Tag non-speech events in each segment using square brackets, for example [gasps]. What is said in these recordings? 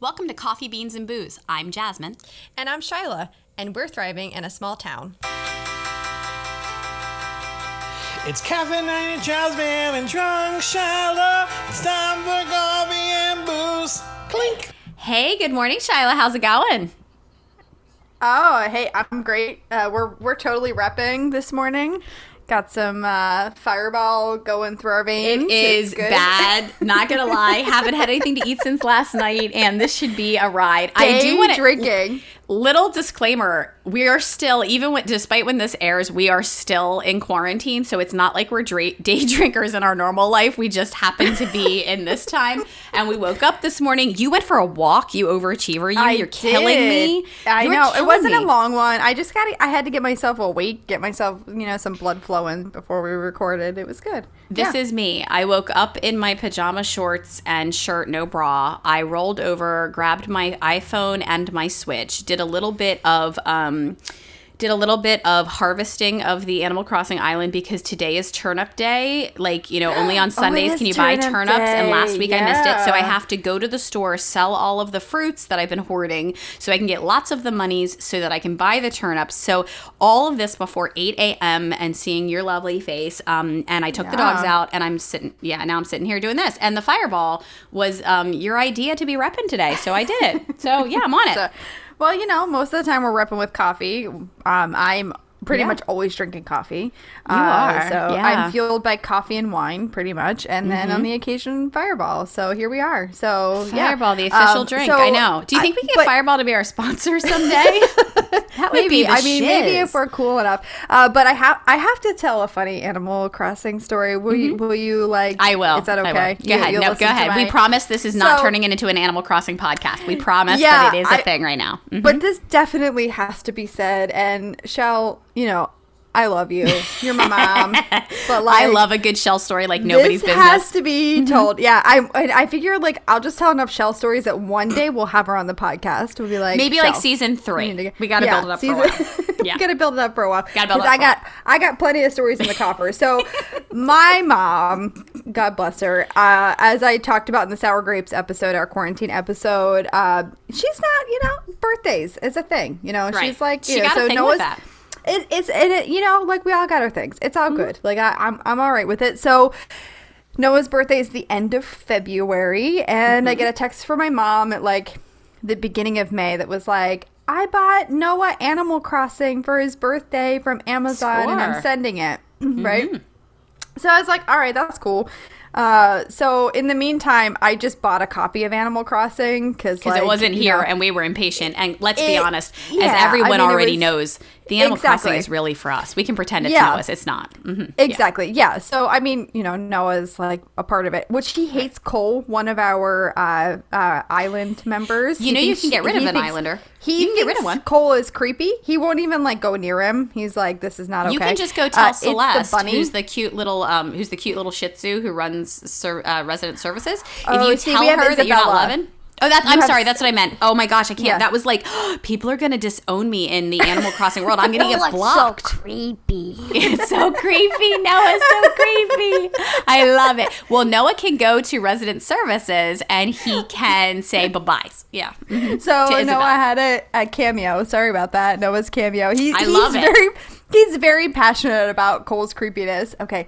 Welcome to Coffee, Beans, and Booze. I'm Jasmine. And I'm Shyla, and we're thriving in a small town. It's caffeinated Jasmine and drunk Shyla. It's time for coffee and booze. Clink. Hey, good morning, Shyla. How's it going? Oh, hey, I'm great. Uh, we're we're totally repping this morning. Got some uh, fireball going through our veins. It is bad. [laughs] Not gonna lie, haven't had anything to eat since last night, and this should be a ride. I do want drinking. Little disclaimer: we are still, even when, despite when this airs, we are still in quarantine. So it's not like we're dra- [laughs] day drinkers in our normal life. We just happen to be [laughs] in this time, and we woke up this morning. You went for a walk. You overachiever. You, I you're killing me. I You know it wasn't me. a long one. I just got I had to get myself awake, get myself you know some blood flowing before we recorded. It was good. This Yeah. is me. I woke up in my pajama shorts and shirt, no bra. I rolled over, grabbed my iPhone and my Switch, did a little bit of um did a little bit of harvesting of the Animal Crossing island because today is turnip day. Like, you know, only [gasps] on Sundays Oh, can you buy turnip turnips and last day. week I missed it. So I have to go to the store, sell all of the fruits that I've been hoarding so I can get lots of the monies so that I can buy the turnips. So all of this before 8 a.m. and seeing your lovely face. Um, and I took the dogs out and I'm sitting, yeah, now I'm sitting here doing this. And the fireball was um, your idea to be repping today. So I did it. So yeah, I'm on it. [laughs] So, well, you know, most of the time we're repping with coffee. Um, I'm pretty Yeah. much always drinking coffee. You are, so yeah. Mm-hmm. I'm fueled by coffee and wine, pretty much, and then on the occasion, Fireball. So here we are. So yeah. Fireball, the official Um, drink. so I know. Do you think I- we can get but Fireball to be our sponsor someday? [laughs] that would be Maybe the I mean maybe if we're cool enough. Uh, but I have I have to tell a funny Animal Crossing story. Will you Will you like? Mm-hmm. I will. Is that okay? Go You- ahead. No, go ahead. we promise this is not So- turning into an Animal Crossing podcast. We promise Yeah, that it is a I- thing right now. Mhm. But this definitely has to be said. And Shell, you know, I love you. You're my mom. [laughs] But like, I love a good shell story like nobody's this business. Mm-hmm. has to be told. Yeah, I I figure like I'll just tell enough Shell stories that one day we'll have her on the podcast. We'll be like Maybe like season three. we We got to yeah, build it up season- for a while. [laughs] Yeah. we gotta build it up for a while. Gotta build up I got I got plenty of stories in the copper. So [laughs] my mom, God bless her, uh, as I talked about in the sour grapes episode, our quarantine episode, uh, she's not you know birthdays is a thing. You know, Right. she's like She you know, got a so Noah's that. It, it's and it, you know like we all got our things. It's Mm-hmm. all good. Like I, I'm I'm all right with it. So. Noah's birthday is the end of February, and I Mm-hmm. get a text from my mom at like the beginning of May that was like, I bought Noah Animal Crossing for his birthday from Amazon, and I'm sending it. [clears throat] Mm-hmm. right? So I was like, all right, that's cool. Uh, so in the meantime, I just bought a copy of Animal Crossing because because it wasn't here and we were impatient. And let's be It- honest, as yeah, I everyone mean, already was- knows, the Animal Crossing Exactly. is really for us. We can pretend it's Yeah. Noah's. It's not. Mhm. Exactly. Yeah. So I mean, you know, Noah's like a part of it, which he hates Cole, one of our uh, uh, island members. You He know you can get rid of an thinks- islander. He You can get rid of one. Cole is creepy. He won't even like go near him. He's like, this is not okay. You can just go tell Uh, it's the Celeste, bunny. who's the cute little, um, who's the cute little Shih Tzu who runs ser- uh, resident services. If Oh, you see, tell her that you're not loving. Oh, that's. I'm sorry. That's what I meant. Oh my gosh, I can't. Yeah. That was like, [gasps] people are gonna disown me in the Animal Crossing world. I'm gonna get blocked. So creepy. [laughs] It's so creepy. Noah's so creepy. I love it. Well, Noah can go to resident services and he [laughs] can say bye byes. Yeah. Mhm. So. Noah had a, a cameo. Sorry about that. Noah's cameo. He, I he's love it. very he's very passionate about Cole's creepiness. Okay.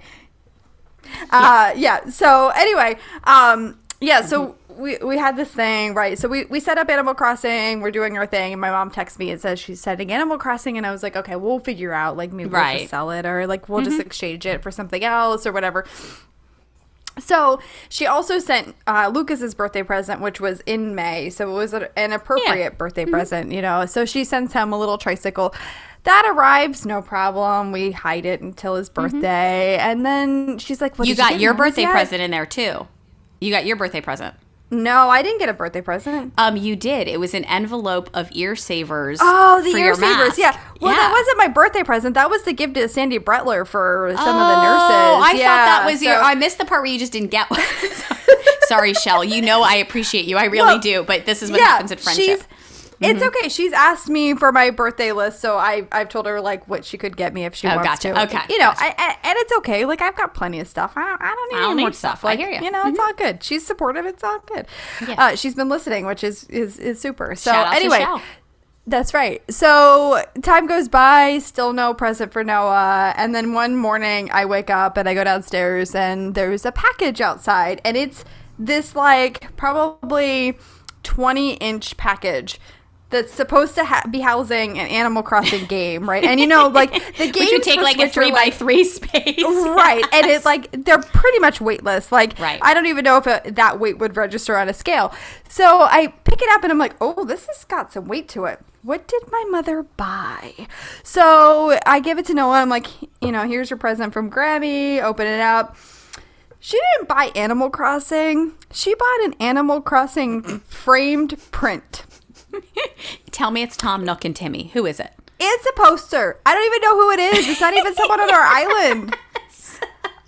Uh yeah. So anyway, um yeah, so we, we had this thing, right? So we, we set up Animal Crossing, we're doing our thing, and my mom texts me and says she's setting Animal Crossing, and I was like, okay, we'll figure out, like maybe we'll just sell it, or like we'll just mm-hmm. exchange it for something else, or whatever. So she also sent uh, Lucas's birthday present, which was in May. So it was a- an appropriate birthday mm-hmm. present, you know. So she sends him a little tricycle. That arrives, no problem. We hide it until his mm-hmm. birthday, and then she's like, what, You got get your birthday yet?" present in there too. You got your birthday present. No, I didn't get a birthday present. Um, you did. It was an envelope of ear savers. Oh, the ear savers. mask. Yeah. Well, Yeah. that wasn't my birthday present. That was the gift to Sandy Bretler for some of the Oh, nurses. I Yeah, thought that was your. I missed the part where you just didn't get one. [laughs] Sorry, Shell. You know I appreciate you. I really Well, do. But this is what yeah, happens in friendship. It's okay. She's asked me for my birthday list, so I I've told her like what she could get me if she Oh, wants gotcha. to. Okay, you know, gotcha. I, I, and it's okay. Like I've got plenty of stuff. I don't, I don't need I don't any more stuff. stuff. I Like hear you. know, it's all good. She's supportive. It's all good. Yeah. Uh, she's been listening, which is is is super. So Shout out anyway. That's right. So time goes by, still no present for Noah. And then one morning I wake up and I go downstairs and there's a package outside. And it's this like probably 20 inch package that's supposed to ha- be housing an Animal Crossing game, right? And you know, like [laughs] the game would take like a three by three [laughs] space. right and it's like they're pretty much weightless. Like Right. i don't even know if it, that weight would register on a scale. So i pick it up and i'm like oh this has got some weight to it. What did my mother buy? So i give it to noah. I'm like you know here's your present from grammy. Open it up. She didn't buy animal crossing. She bought an animal crossing framed print [laughs] Tell me it's Tom Nook and Timmy. Who is it? it's a poster i don't even know who it is it's not even someone on our [laughs] island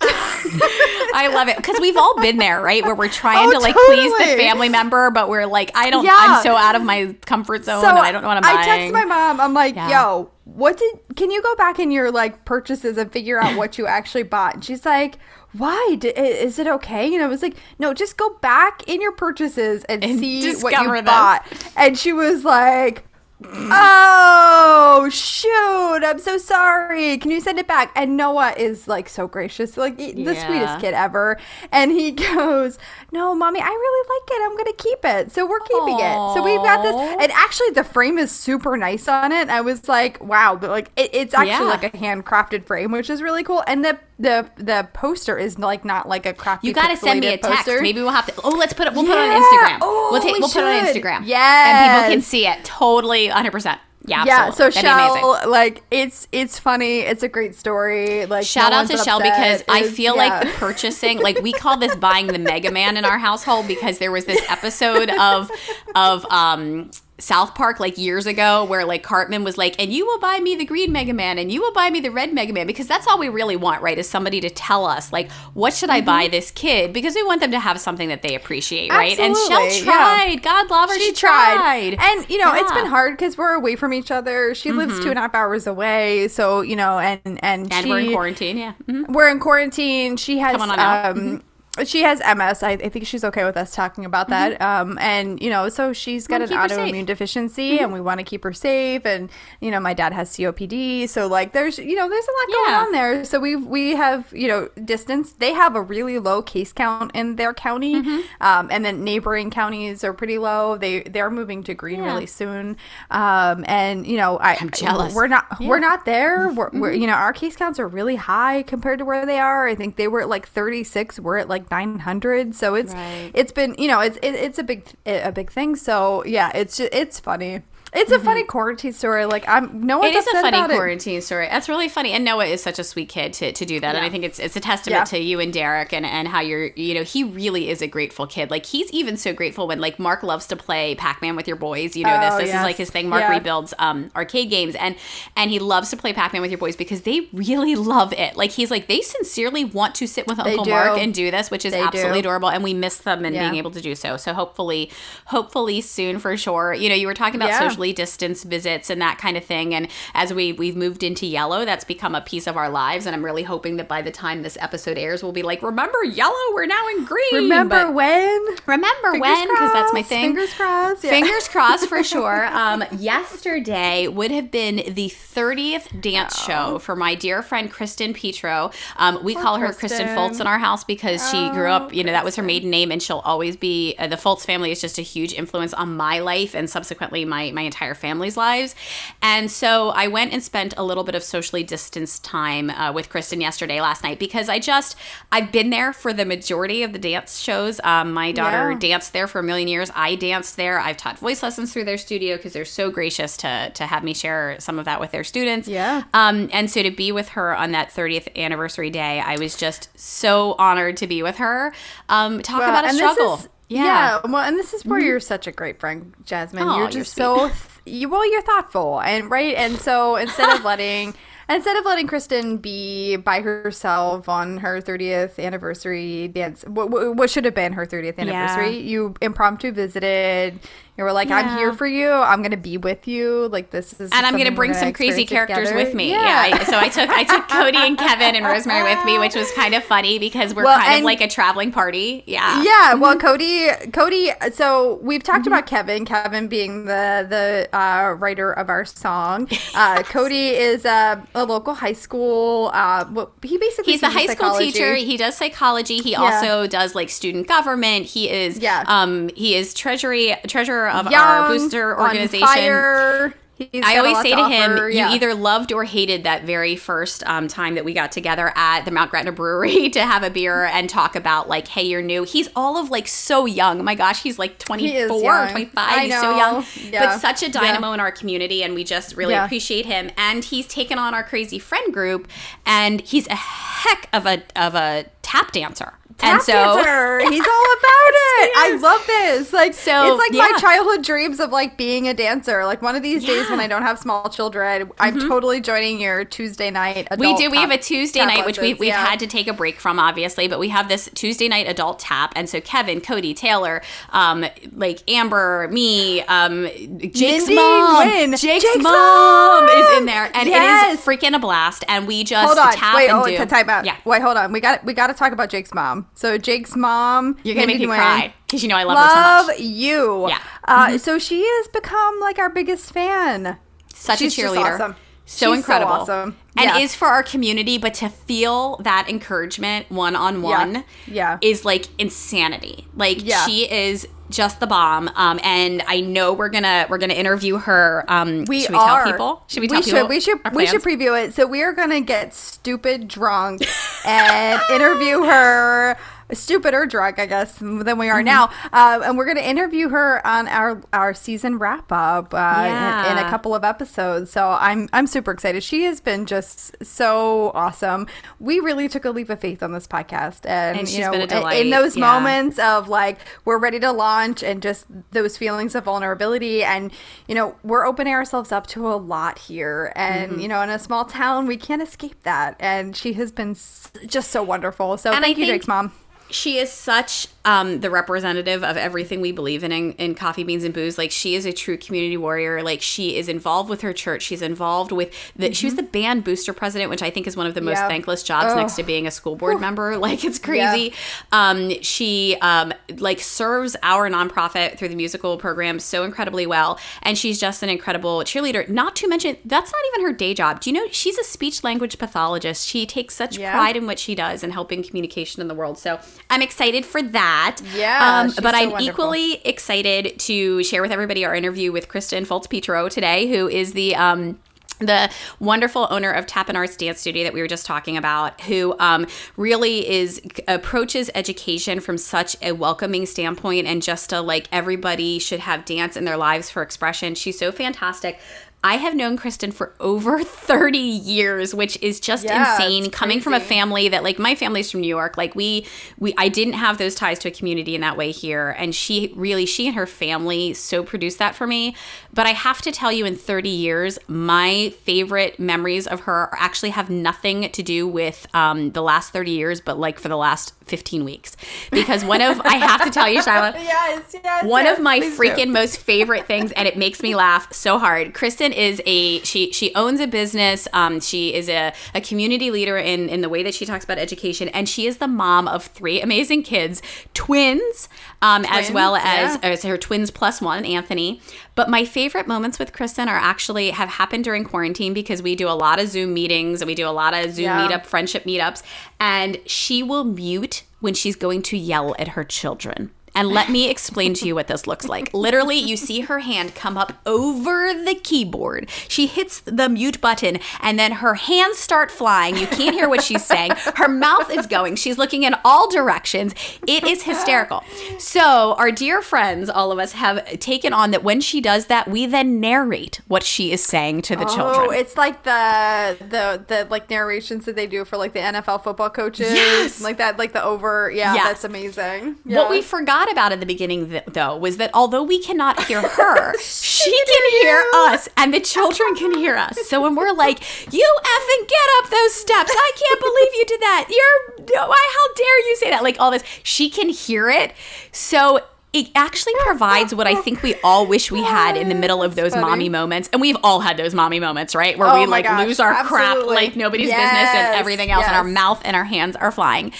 [laughs] I love it because we've all been there, right? Where we're trying Oh, to like please the family member, but we're like, I don't, Yeah. I'm so out of my comfort zone and I don't know what I'm I buying. text my mom. I'm like, Yeah. "Yo, what did? Can you go back in your like purchases and figure out what you actually bought?" And she's like, "Why? Is it okay?" And I was like, "No, just go back in your purchases and, And see what you this. bought." And she was like. Oh shoot! I'm so sorry. Can you send it back? And Noah is like so gracious, like the Yeah. sweetest kid ever. And he [laughs] goes, "No, mommy, I really like it. I'm gonna keep it. So we're keeping it. So we've got this. And actually, the frame is super nice on it. I was like, wow, but like it, it's actually Yeah. like a handcrafted frame, which is really cool. And the the the poster is like not like a crafty. You got to send me a pixelated text. poster. Maybe we'll have to. Oh, let's put it. We'll put it on Instagram. Oh, we'll take. we We'll put it on Instagram. Yeah, and people can see it. Totally, 100. percent Yeah, Yeah, so. That'd. Shell, like it's it's funny. It's a great story. Like Shout no out to Shell because I feel yeah. like the purchasing, like we call this buying the Mega Man in our household because there was this episode of of um South Park like years ago where like Cartman was like, and you will buy me the green Mega Man and you will buy me the red Mega Man because that's all we really want, right? Is somebody to tell us like, what should I buy this kid? Because we want them to have something that they appreciate, right? And Shell Absolutely, yeah. tried. God love her. She, tried. tried. And you know, it's Yeah. Mm-hmm. been hard because we're away from each other. She lives two and a half hours away, so you know, and and And she, we're in quarantine, yeah. Mhm. We're in quarantine. She has Come on out. um she has MS. I, I think she's okay with us talking about that. Um, and you know, so she's got an keep her safe. Mm-hmm. autoimmune deficiency, and we want to keep her safe. And you know, my dad has COPD, so like, there's you know, there's a lot going Yeah. on there. So we we have you know distance. They have a really low case count in their county, Mm-hmm. um, and then neighboring counties are pretty low. They they're moving to green Yeah. really soon. Um, and you know, I I'm jealous. We're not Yeah. we're not there. We're, we're Mm-hmm. you know, our case counts are really high compared to where they are. I think they were at like 36. We're at like 900. So it's Right. it's been you know it's it, it's a big a big thing. So yeah, it's just, it's funny. It's a funny quarantine story. Like I'm no Mm-hmm. It is a funny about it. quarantine story. That's really funny. And Noah is such a sweet kid to, to do that. And I think it's it's a testament Yeah. to you and Derek and, and how you're you know, he really is a grateful kid. Like he's even so grateful when like Mark loves to play Pac-Man with your boys. You know this. Oh, This is yes. like his thing. Mark Yeah. rebuilds um arcade games and and he loves to play Pac-Man with your boys because they really love it. Like he's like they sincerely want to sit with Uncle do. Mark and do this, which is They absolutely do. adorable. And we miss them and Yeah. being able to do so. So hopefully hopefully soon for sure. You know, you were talking about Yeah. Socially distance visits and that kind of thing. And as we we've moved into yellow, that's become a piece of our lives. And I'm really hoping that by the time this episode airs, we'll be like, remember yellow? We're now in green. Remember But when? remember Fingers when? Because that's my thing. Fingers crossed. Yeah. Fingers crossed for [laughs] sure. Um, yesterday would have been the 30th dance show for my dear friend Kristen Petro. Um, we call her Kristen Kristen. Foltz in our house because she grew up, you know, that was her maiden name, and she'll always be. Uh, the Foltz family is just a huge influence on my life and subsequently my my entire family's lives. And so I went and spent a little bit of socially distanced time uh, with Kristen yesterday, last night, because I just I've been there for the majority of the dance shows. Um, my daughter Yeah. danced there for a million years. I danced there. I've taught voice lessons through their studio because they're so gracious to to have me share some of that with their students. Yeah. Um, and so to be with her on that 30th anniversary day, I was just so honored to be with her. Um, talk Well, about a and this struggle. is- yeah. Well, and this is where you're such a great friend, Jasmine. Mm-hmm. You're you're just so th- you well, you're thoughtful and right. And so instead of [laughs] letting instead of letting Kristen be by herself on her 30th anniversary dance, what, what should have been her 30th anniversary, you impromptu visited. You were like, Yeah. I'm here for you. I'm gonna be with you. Like this is, and I'm gonna bring some crazy characters together. with me. Yeah. I- so I took I took Cody and Kevin and Rosemary with me, which was kind of funny because we're Well, kind of like a traveling party. Yeah. Yeah, well, Cody, Cody. So we've talked about Kevin. Kevin being the the uh, writer of our song. Uh, [laughs] Cody is uh, a local high school. Uh, well, he basically He's a high school teacher. He does psychology. He also does like student government. He is Yeah. um he is treasury treasurer of Young, our booster on organization. He's I always say to him, offer, you either loved or hated that very first um, time that we got together at the Mount Gretna Brewery [laughs] to have a beer and talk about like, hey, you're new. He's all of like so young. My gosh, he's like 24 or young. 25. I he's so young. Yeah. but such a Yeah. dynamo in our community, and we just really Yeah. appreciate him. And he's taken on our crazy friend group, and he's a heck of a of a tap dancer. and Tap so dancer. [laughs] He's all about it. I love this. Like So, it's like my childhood dreams of like being a dancer. Like one of these days when I don't have small children, I'm totally joining your Tuesday night. Adult. We do. We have a Tuesday night, which we, lessons, we've yeah. had to take a break from, obviously, but we have this Tuesday night adult tap. And so Kevin, Cody, Taylor, um, like Amber, me, um, Jake's Mindy, mom, Jake's, Jake's mom, is in there, and it Yes. is freaking a blast. And we just Hold on. tap Wait, and oh, do. time out. Yeah, Wait, hold on. We got we got to talk about Jake's mom. So Jake's mom. you're gonna make me cry because you know I love, her so Love much. you. Yeah. Uh, So she has become like our biggest fan. Such She's a cheerleader. awesome. So She's so incredible. awesome. And Yeah. is for our community, but to feel that encouragement one on one Yeah. is like insanity. Like Yeah. she is just the bomb. Um, and I know we're gonna we're gonna interview her. Um, We should we are. tell people? Should we tell should. people? We should. We should preview it. So we are gonna get stupid drunk [laughs] and interview her. Stupider drunk, I guess, than we are Mm-hmm. now, um, and we're going to interview her on our our season wrap up uh, in, in a couple of episodes. So I'm I'm super excited. She has been just so awesome. We really took a leap of faith on this podcast, and, And you know, been a in- in those yeah. moments of like we're ready to launch and just those feelings of vulnerability and you know we're opening ourselves up to a lot here and Mm-hmm. you know in a small town we can't escape that and she has been s- just so wonderful so And thank I you Jake's mom she is such um, the representative of everything we believe in, in in coffee beans and booze. Like she is a true community warrior. Like she is involved with her church. She's involved with the she was the band booster president which i think is one of the most Mm-hmm. Thankless jobs next to being a school board member. [laughs] Like it's crazy. Um she um like serves our nonprofit through the musical program so incredibly well. And she's just an incredible cheerleader. Not to mention that's not even her day job. Do you know she's a speech language pathologist. She takes such Yeah. pride in what she does and helping communication in the world. So i'm excited for that Yeah, um, but so i'm wonderful. equally excited to share with everybody our interview with kristen fultz petro today who is the um the wonderful owner of Tappan Arts Dance Studio that we were just talking about, who um, really is approaches education from such a welcoming standpoint and just a like everybody should have dance in their lives for expression. She's so fantastic. I have known Kristen for over [laughs] 30 years, which is just Yeah, insane. Coming from a family that like my family's from New York, like we we I didn't have those ties to a community in that way here, and she really she and her family so produced that for me. But I have to tell you, in 30 years, my favorite memories of her actually have nothing to do with um, the last 30 years, but like for the last 15 weeks, because one of I have to tell you, [laughs] Shyla. yes yes One yes, of my please do. freaking most favorite things, and it makes me laugh so hard. Kristen is a she she owns a business. Um, she is a, a community leader in in the way that she talks about education, and she is the mom of three amazing kids, twins, um, as well as yeah. as her twins plus one, Anthony. But my favorite moments with Kristen are actually have happened during quarantine because we do a lot of Zoom meetings and we do a lot of Zoom Yeah. meetup friendship meetups, and she will mute when she's going to yell at her children. And let me explain to you what this looks like. Literally, you see her hand come up over the keyboard. She hits the mute button, and then her hands start flying. You can't hear what she's saying. Her mouth is going. She's looking in all directions. It is hysterical. So, our dear friends, all of us, have taken on that when she does that, we then narrate what she is saying to the Oh, children. Oh, it's like the the the like narrations that they do for like the NFL football coaches, Yes. like that, like the over. Yeah, Yes. that's amazing. What we forgot about in the beginning, though, was that although we cannot hear [laughs] her, she can hear us, and the children can hear us. So when we're like, "You effing get up those steps! I can't believe you did that! You're why? How dare you say that?" Like all this, she can hear it. So it actually provides what I think we all wish we had in the middle of those funny. mommy moments. And we've all had those mommy moments, right? Where Oh we like gosh, lose our crap like nobody's business and everything else, and our mouth and our hands are flying.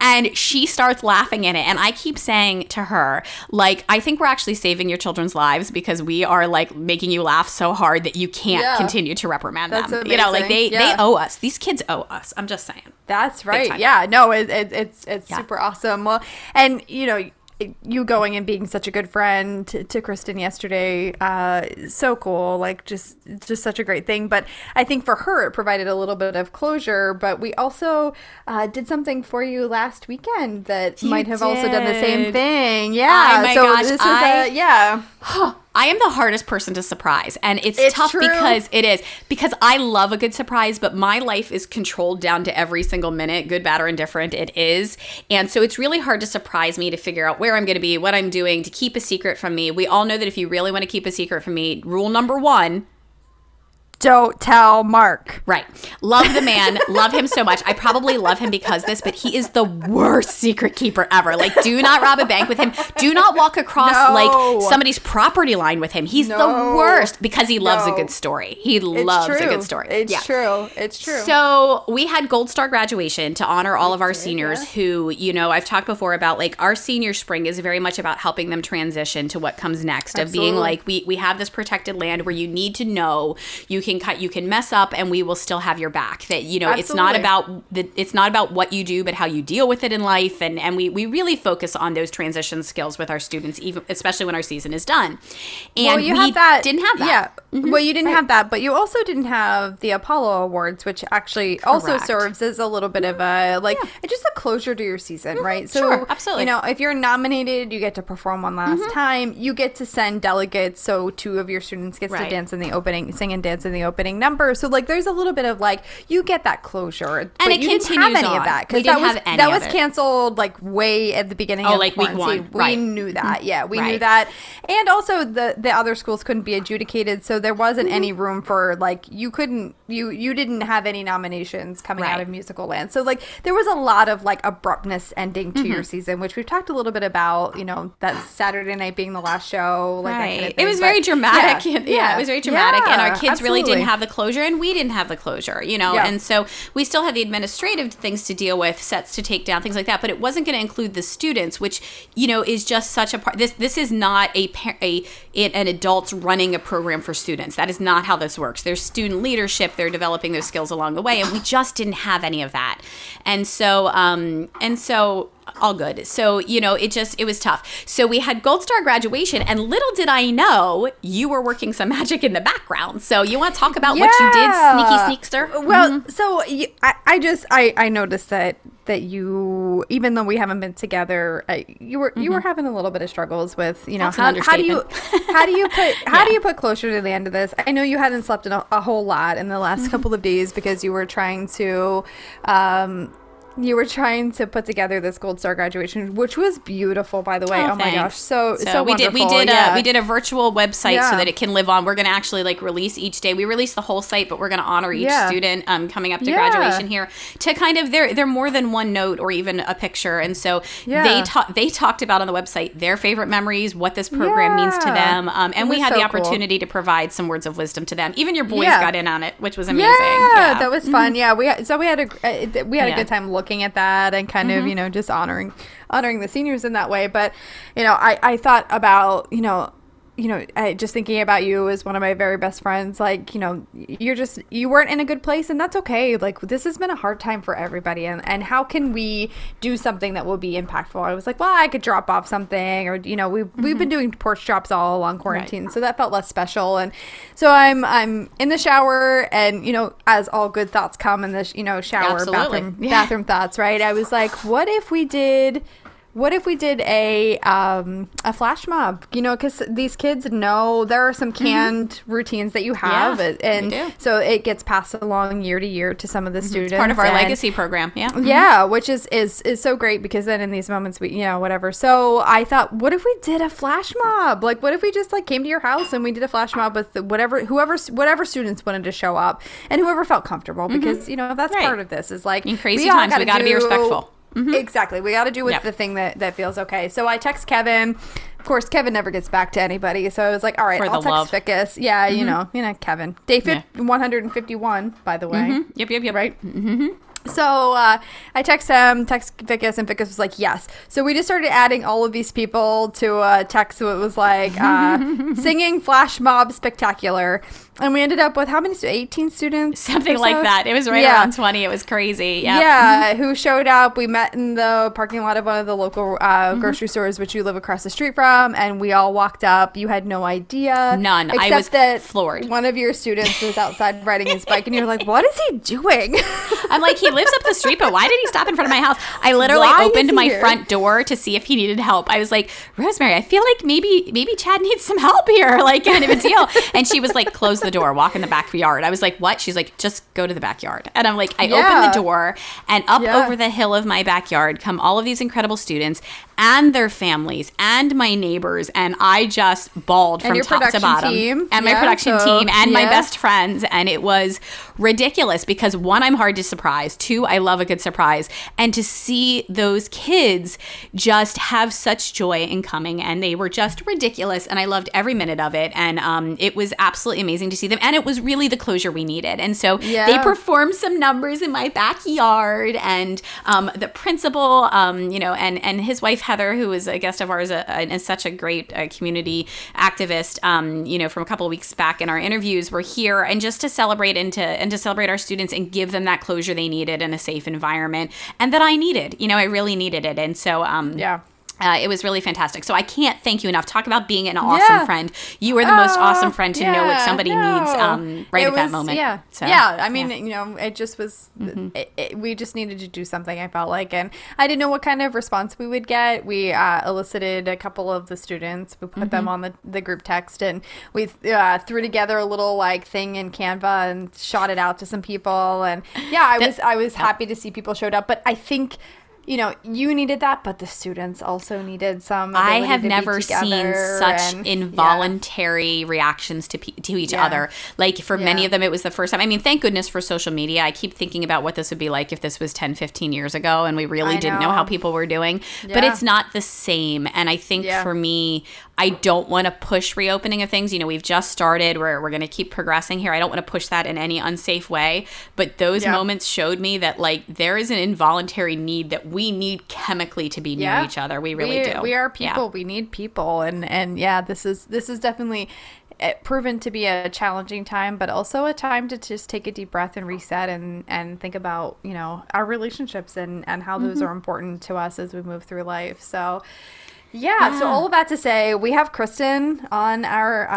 And she starts laughing in it. And I keep saying to her, like, I think we're actually saving your children's lives because we are like making you laugh so hard that you can't Yeah. continue to reprimand That's them. You know, like they amazing. they owe us. These kids owe us. I'm just saying. That's right. Yeah. No, it, it, it's it's Yeah. super awesome. Well, and you know, you going and being such a good friend to, to Kristen yesterday, uh, so cool. Like just just such a great thing. But I think for her, it provided a little bit of closure. But we also uh, did something for you last weekend that You might have also done the same thing. Yeah. Oh my so gosh, this was I- a yeah. [gasps] [gasps] I am the hardest person to surprise, and it's, It's tough true. because it is because I love a good surprise, but my life is controlled down to every single minute, good, bad, or indifferent. It is, and so it's really hard to surprise me to figure out where I'm going to be, what I'm doing, to keep a secret from me. We all know that if you really want to keep a secret from me, rule number one. Don't tell Mark. Right. Love the man. love him so much. I probably love him because this, but he is the worst secret keeper ever. Like, do not rob a bank with him. Do not walk across No. like somebody's property line with him. He's the worst because he loves a good story. He It's loves true. a good story. It's Yeah. true. It's true. So we had Gold Star graduation to honor all of our seniors who, you know, I've talked before about like our senior spring is very much about helping them transition to what comes next of being like we we have this protected land where you need to know you can cut you can mess up and we will still have your back. That you know, it's not about the it's not about what you do but how you deal with it in life and and we we really focus on those transition skills with our students even especially when our season is done. And well, you we have that. didn't have that. Mm-hmm. Well, you didn't have that, but you also didn't have the Apollo Awards, which actually also serves as a little bit of a like it's just a closure to your season, right? So, Mm-hmm. Sure, absolutely. Mm-hmm. You know, if you're nominated, you get to perform one last time. You get to send delegates, so two of your students gets to dance in the opening, sing and dance in the opening number. So, like, there's a little bit of like you get that closure, and but it you didn't have any on. of that because that was that was canceled like way at the beginning. Oh, of like week one. We Right. knew that. Yeah, we knew Right. that that and also the the other schools couldn't be adjudicated so there wasn't Mm-hmm. any room for like you couldn't you you didn't have any nominations coming out of musical land so like there was a lot of like abruptness ending to Mm-hmm. your season which we've talked a little bit about you know that saturday night being the last show like that kind of It was But, very dramatic. yeah, [laughs] Yeah, it was very dramatic. and our yeah, kids really didn't have the closure, and we didn't have the closure, you know? Yeah. And so we still had the administrative things to deal with, sets to take down, things like that. But it wasn't going to include the students, which, you know, is just such a part. This, this is not a, a an adults running a program for students. That is not how this works. There's student leadership. They're developing those skills along the way. And we just didn't have any of that. And so, um, and so all good. So, you know, it just it was tough. So we had Gold Star graduation and little did I know you were working some [laughs] magic in the background. So you want to talk about what you did, sneaky sneakster? Well, so I, I just I, I noticed that that you even though we haven't been together, I, you were you were having a little bit of struggles with you know Mm-hmm. How, how do you how do you put [laughs] how Yeah. do you put closure to the end of this? I know you hadn't slept in a, a whole lot in the last Mm-hmm. [laughs] couple of days because you were trying to. Um, you were trying to put together this gold star graduation, which was beautiful, by the way. Oh, my gosh, so so, we did we did yeah. a we did a virtual website Yeah. so that it can live on. We're gonna actually like release each day. We release the whole site, but we're gonna honor each Yeah. student um, coming up to graduation here to kind of they're they're more than one note or even a picture. And so they talk they talked about on the website their favorite memories, what this program means to them, um, and we had the so cool. opportunity to provide some words of wisdom to them. Even your boys got in on it, which was amazing. Yeah, that was fun. Yeah, we had, so we had a uh, we had a good time looking at that and kind of mm-hmm. you know just honoring honoring the seniors in that way. But you know, I I thought about you know you know I, just thinking about you as one of my very best friends. Like you know you're just you weren't in a good place and that's okay. Like this has been a hard time for everybody and and how can we do something that will be impactful? I was like, well, I could drop off something or you know we we've, we've been mm-hmm. doing porch drops all along quarantine, so that felt less special. And so I'm I'm in the shower and you know as all good thoughts come in the sh- you know shower Absolutely. bathroom Yeah. bathroom thoughts, right? I was like, what if we did what if we did a um, a flash mob? You know, because these kids know there are some canned routines that you have, Mm-hmm. Yeah, and so it gets passed along year to year to some of the students. It's part of our and- legacy program. Yeah. yeah, which is is is so great because then in these moments we you know whatever. So I thought, what if we did a flash mob? Like, what if we just like came to your house and we did a flash mob with whatever whoever whatever students wanted to show up and whoever felt comfortable because you know that's Mm-hmm. Right. part of this is like In crazy we times, we gotta be do- respectful. Exactly. We got to do with Yep. the thing that, that feels okay. So I text Kevin. Of course, Kevin never gets back to anybody. So I was like, all right, For I'll text love. Ficus. Yeah, you know, you know, Kevin. Day fif- 151, by the way. Yep, yep, yep. Right? Mm-hmm. So uh, I text him, text Ficus, and Ficus was like, yes. So we just started adding all of these people to a text. So it was like uh, [laughs] singing flash mob spectacular. And we ended up with how many? stu- 18 students? [laughs] Something like so? that. It was right Yeah. around 20. It was crazy. Yep. Yeah, [laughs] who showed up? We met in the parking lot of one of the local uh, grocery stores, which you live across the street from, and we all walked up. You had no idea, None. I except was that floored. One of your students was outside [laughs] riding his bike, and you're like, "What is he doing?" I'm like, he lives up the street, but why did he stop in front of my house? I literally Why opened my here? front door to see if he needed help. I was like, Rosemary, I feel like maybe maybe Chad needs some help here, like kind of a deal. And she was like, close the door, walk in the backyard. I was like, what? She's like, just go to the backyard. And I'm like, I Yeah. opened the door, and up Yeah. over the hill of my backyard come all of these incredible students and their families and my neighbors, and I just bawled And from top to bottom. team. And my production so- team and my best friends and it was ridiculous because one i'm hard to surprise. Two i love a good surprise. And to see those kids just have such joy in coming and they were just ridiculous and i loved every minute of it. And um, it was absolutely amazing to see them and it was really the closure we needed. And so they performed some numbers in my backyard and um, the principal um, you know and and his wife heather who is a guest of ours uh, and is such a great uh, community activist um, you know from a couple of weeks back in our interviews were here and just to celebrate and to and to celebrate our students and give them that closure they needed in a safe environment and that i needed you know i really needed it and so um Yeah. Uh, it was really fantastic. So I can't thank you enough. Talk about being an awesome Yeah. friend. You are the most Oh, awesome friend to know what somebody no. needs um, right It at that moment. Yeah, So, yeah. I mean, you know, it just was. It, it, we just needed to do something. I felt like, and I didn't know what kind of response we would get. We uh, elicited a couple of the students. We put them on the, the group text, and we uh, threw together a little like thing in Canva and shot it out to some people. And yeah, I was I was happy to see people showed up. But I think. You know, you needed that, but the students also needed some. I have never seen such and- yeah. involuntary reactions to pe- to each Yeah. other. Like for many of them, it was the first time. I mean, thank goodness for social media. I keep thinking about what this would be like if this was 10, 15 years ago and we really I didn't know how people were doing. But it's not the same. And I think Yeah. for me, I don't want to push reopening of things. You know, we've just started. We're, we're going to keep progressing here. I don't want to push that in any unsafe way. But those Yeah. moments showed me that, like, there is an involuntary need that we need chemically to be near each other. We really we, do. We are Yeah. people. We need people, and and yeah, this is this is definitely eh, proven to be a challenging time, but also a time to just take a deep breath and reset and and think about you know our relationships and and how Mm-hmm. those are important to us as we move through life. So. Yeah, so all of that to say, we have Kristen on our uh,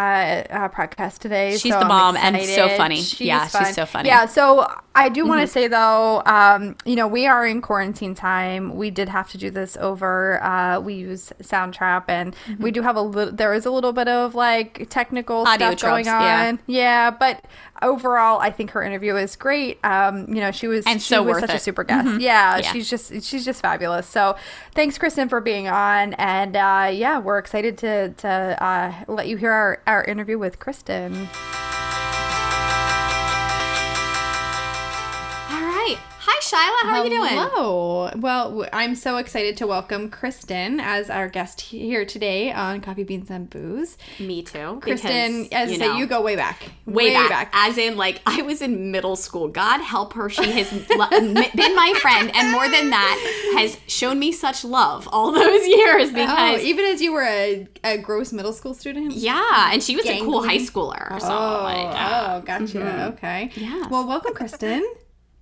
uh, podcast today. She's so the I'm bomb and so funny. She's Yeah, she's so funny. Yeah, so I do Mm-hmm. want to say though, um, you know, we are in quarantine time. We did have to do this over. Uh, we use Soundtrap, and Mm-hmm. we do have a little. There is a little bit of like technical Audio stuff going troubles, yeah. on. Yeah, but overall, I think her interview is great. Um, you know, she was And she so was such a it. Mm-hmm. super guest. Yeah, Yeah. she's just she's just fabulous. So thanks, Kristen, for being on, and uh, yeah, we're excited to to uh, let you hear our, our interview with Kristen. Shyla. How are you doing? Hello. Well, I'm so excited to welcome Kristen as our guest here today on Coffee Beans and Booze. Me too. Kristen, because, as you say, know, you go way back. way, back. As in, like, I was in middle school. God help her. She has lo- been my friend, and more than that, has shown me such love all those [laughs] years Oh, because. even as you were a, a gross middle school student? yeah, and she was a cool high schooler. So, Oh, like, uh, oh, gotcha. Okay. Yeah. Well, welcome, Kristen.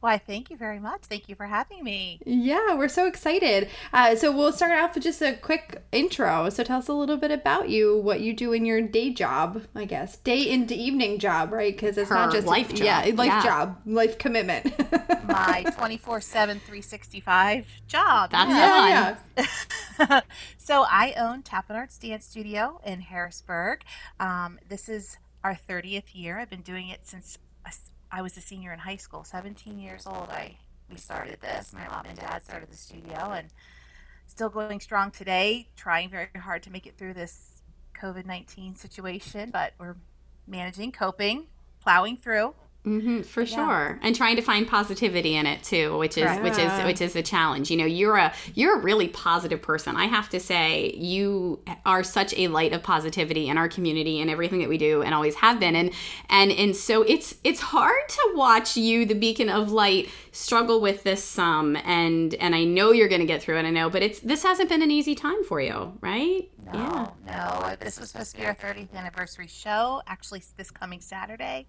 Why, thank you very much. Thank you for having me. yeah, we're so excited. Uh, so we'll start off with just a quick intro. So tell us a little bit about you, what you do in your day job, I guess, day into evening job, right? Because it's Her not just life job. Yeah, life Yeah. job, life commitment. [laughs] My 24 7, 365 job. That's yeah, fun. yeah. [laughs] so I own Tap and Arts Dance Studio in Harrisburg. Um, this is our 30th year. I've been doing it since I was a senior in high school. 17 years old, I we started this. My mom and dad started the studio, and still going strong today. Trying very hard to make it through this COVID 19 situation, but we're managing, coping, plowing through. Mhm, for sure. And trying to find positivity in it too which is which is Yeah. which is a challenge. You know you're a you're a really positive person. I have to say you are such a light of positivity in our community and everything that we do and always have been. And and and so it's it's hard to watch you the beacon of light struggle with this some and and i know you're going to get through it i know but it's this hasn't been an easy time for you right No, no. This was supposed to be our 30th anniversary show, actually this coming Saturday.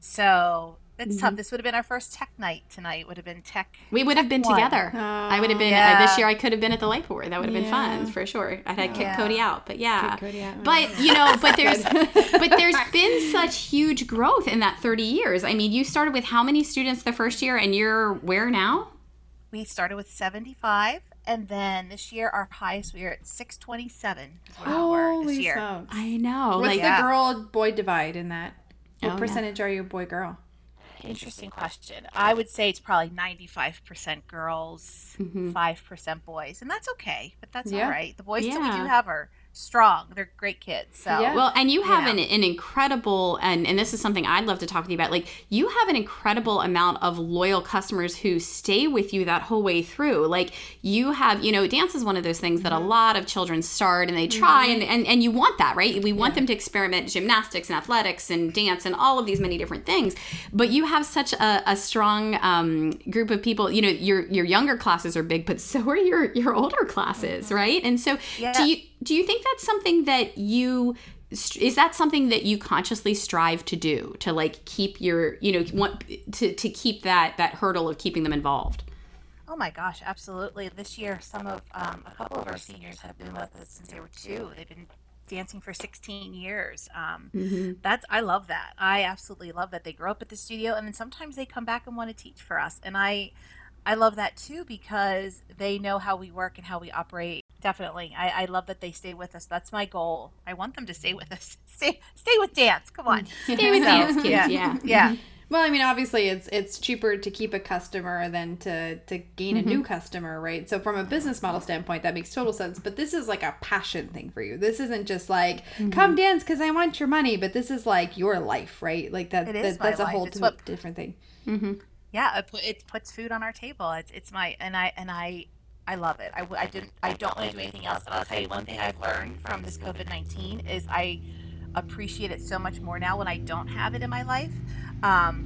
So it's Mm-hmm. tough. This would have been our first tech night tonight. Would have been tech. we would have been One. together. I would have been uh, this year. I could have been at the light board. That would have been fun for sure. I'd had kicked Yeah. Cody out, but yeah. Kick Cody out. But you know, but [laughs] there's but there's [laughs] been such huge growth in that 30 years. I mean, you started with how many students the first year, and you're where now? We started with 75, and then this year our highest we are at 627. Is what we were this Holy year. smokes. I know. What's like Yeah. the girl boy divide in that? What Oh, yeah. percentage are you boy girl? Interesting question. I would say it's probably 95% girls, Mm-hmm. 5% boys, and that's okay. But that's Yeah. all right. The boys that we do have are strong. They're great kids. So Yeah. Well, and you have Yeah. an, an incredible, and, and this is something I'd love to talk with you about. Like, you have an incredible amount of loyal customers who stay with you that whole way through. Like, you have, you know, dance is one of those things that a mm-hmm. lot of children start and they try, and, mm-hmm. and, and you want that, right? We want them to experiment gymnastics and athletics and dance and all of these many different things. But you have such a, a strong um, group of people. You know, your your younger classes are big, but so are your your older classes, mm-hmm. right? And so, Yeah. do you do you think that's something that you is that something that you consciously strive to do to like keep your you know want to to keep that that hurdle of keeping them involved Oh my gosh, absolutely. This year, some of um, a couple of our seniors have been with us since they were two. They've been dancing for 16 years. Um, That's I love that. I absolutely love that they grow up at the studio, and then sometimes they come back and want to teach for us. And I, I love that too because they know how we work and how we operate. Definitely, I, I love that they stay with us. That's my goal. I want them to stay with us. [laughs] Stay, stay with dance. Come on, [laughs] stay with So, dance kids yeah. yeah yeah. [laughs] Well, I mean, obviously, it's it's cheaper to keep a customer than to to gain a new mm-hmm. customer, right? So, from a business model standpoint, that makes total sense. But this is like a passion thing for you. This isn't just like come mm-hmm. dance because I want your money, but this is like your life, right? Like that. That that's a whole life. Di- what- different thing. Mm-hmm. Yeah it, put, it puts food on our table it's, it's my and i and i i love it I, I didn't i don't want to do anything else but i'll tell you one thing i've learned from this covid-19 is i appreciate it so much more now when i don't have it in my life um